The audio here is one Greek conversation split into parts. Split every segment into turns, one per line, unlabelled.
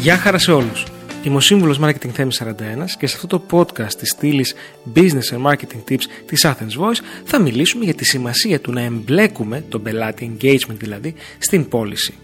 Γεια χαρά σε όλους. Είμαι ο σύμβουλος Marketing Θέμη 41 και σε αυτό το podcast της στήλης Business and Marketing Tips της Athens Voice θα μιλήσουμε για τη σημασία του να εμπλέκουμε τον πελάτη, engagement δηλαδή, στην πώληση.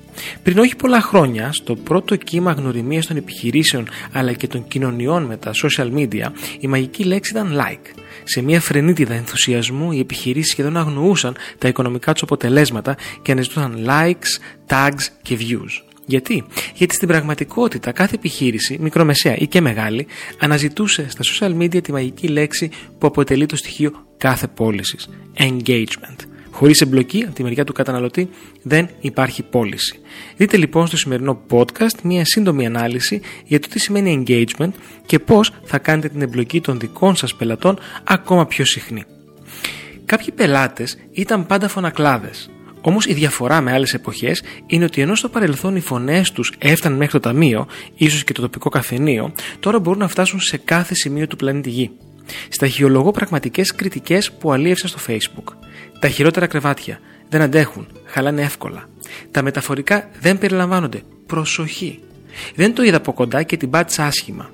Πριν όχι πολλά χρόνια, στο πρώτο κύμα γνωριμίας των επιχειρήσεων αλλά και των κοινωνιών με τα social media, η μαγική λέξη ήταν like. Σε μια φρενίτιδα ενθουσιασμού, οι επιχειρήσεις σχεδόν αγνοούσαν τα οικονομικά τους αποτελέσματα και αναζητούσαν likes, tags και views. Γιατί; Γιατί στην πραγματικότητα κάθε επιχείρηση, μικρομεσαία ή και μεγάλη, αναζητούσε στα social media τη μαγική λέξη που αποτελεί το στοιχείο κάθε πώλησης. Engagement. Χωρίς εμπλοκή από τη μεριά του καταναλωτή δεν υπάρχει πώληση. Δείτε λοιπόν στο σημερινό podcast μια σύντομη ανάλυση για το τι σημαίνει engagement και πώς θα κάνετε την εμπλοκή των δικών σας πελατών ακόμα πιο συχνή. Κάποιοι πελάτες ήταν πάντα φωνακλάδες. Όμως η διαφορά με άλλες εποχές είναι ότι ενώ στο παρελθόν οι φωνές τους έφταναν μέχρι το ταμείο, ίσως και το τοπικό καφενείο, τώρα μπορούν να φτάσουν σε κάθε σημείο του πλανήτη Γη. Σταχυολογώ πραγματικές κριτικές που αλίευσα στο Facebook. Τα χειρότερα κρεβάτια δεν αντέχουν, χαλάνε εύκολα. Τα μεταφορικά δεν περιλαμβάνονται. Προσοχή. Δεν το είδα από κοντά και την πάτησα άσχημα.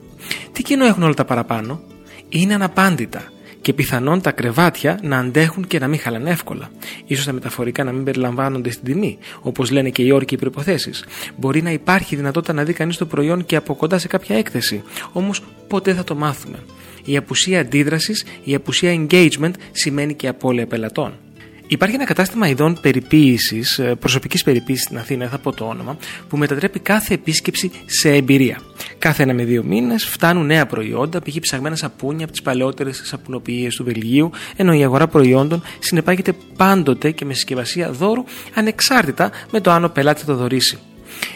Τι κοινό έχουν όλα τα παραπάνω; Είναι αναπάντητα και πιθανόν τα κρεβάτια να αντέχουν και να μην χαλάνε εύκολα. Ίσως τα μεταφορικά να μην περιλαμβάνονται στην τιμή, όπως λένε και οι όροι και οι προποθέσει. Μπορεί να υπάρχει δυνατότητα να δει κανείς το προϊόν και από κοντά σε κάποια έκθεση, όμως ποτέ θα το μάθουμε. Η απουσία αντίδρασης, η απουσία engagement σημαίνει και απώλεια πελατών. Υπάρχει ένα κατάστημα ειδών περιποίησης, ε, προσωπικής περιποίησης στην Αθήνα, θα πω το όνομα, που μετατρέπει κάθε επίσκεψη σε εμπειρία. Κάθε ένα με δύο μήνες φτάνουν νέα προϊόντα, π.χ. ψαγμένα σαπούνια από τις παλαιότερες σαπουνοποιίες του Βελγίου, ενώ η αγορά προϊόντων συνεπάγεται πάντοτε και με συσκευασία δώρου, ανεξάρτητα με το αν ο πελάτης θα το δωρήσει.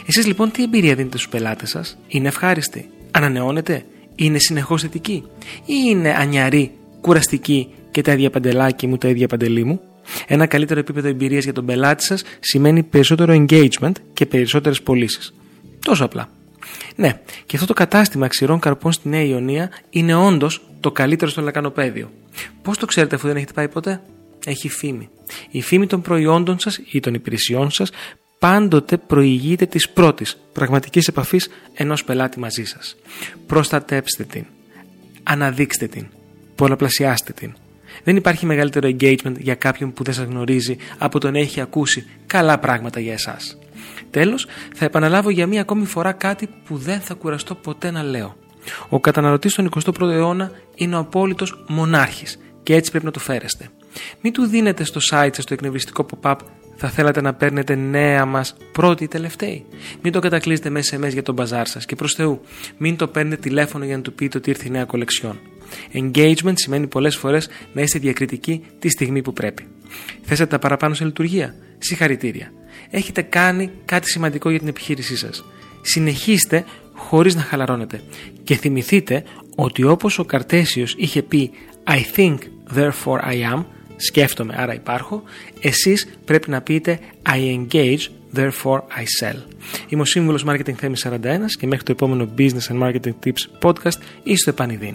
Εσείς λοιπόν τι εμπειρία δίνετε στους πελάτες σας, είναι ευχάριστη, ανανεώνετε, είναι συνεχώς θετική, ή είναι ανιαρή, κουραστική και τα ίδια παντελάκι μου, τα ίδια παντελή μου; Ένα καλύτερο επίπεδο εμπειρίας για τον πελάτη σας σημαίνει περισσότερο engagement και περισσότερες πωλήσεις. Τόσο απλά. Ναι, και αυτό το κατάστημα ξηρών καρπών στη Νέα Ιωνία είναι όντως το καλύτερο στο λακανοπέδιο. Πώς το ξέρετε αφού δεν έχετε πάει ποτέ, Έχει φήμη. Η φήμη των προϊόντων σας ή των υπηρεσιών σας πάντοτε προηγείται της πρώτης πραγματικής επαφής ενός πελάτη μαζί σας. Προστατέψτε την. Αναδείξτε την. Πολλαπλασιάστε την. Δεν υπάρχει μεγαλύτερο engagement για κάποιον που δεν σας γνωρίζει από το να έχει ακούσει καλά πράγματα για εσάς. Τέλος, θα επαναλάβω για μία ακόμη φορά κάτι που δεν θα κουραστώ ποτέ να λέω. Ο καταναλωτής στον 21ο αιώνα είναι ο απόλυτος μονάρχης και έτσι πρέπει να το φέρεστε. Μην του δίνετε στο site σας το εκνευριστικό pop-up θα θέλατε να παίρνετε νέα μας πρώτη ή τελευταίη. Μην το κατακλείσετε με SMS για τον μπαζάρ σας και προς Θεού, μην το παίρνετε τηλέφωνο για να του πείτε ότι ήρθε η νέα κολεξιόν. Engagement σημαίνει πολλές φορές να είστε διακριτικοί τη στιγμή που πρέπει. Θέσατε τα παραπάνω σε λειτουργία. Συγχαρητήρια. Έχετε κάνει κάτι σημαντικό για την επιχείρησή σας. Συνεχίστε χωρίς να χαλαρώνετε. Και θυμηθείτε ότι όπως ο Καρτέσιος είχε πει I think, therefore I am, σκέφτομαι άρα υπάρχω, εσείς πρέπει να πείτε I engage, therefore I sell. Είμαι ο σύμβουλος Marketing Θέμης 41 και μέχρι το επόμενο Business and Marketing Tips podcast είστε επανειδήν.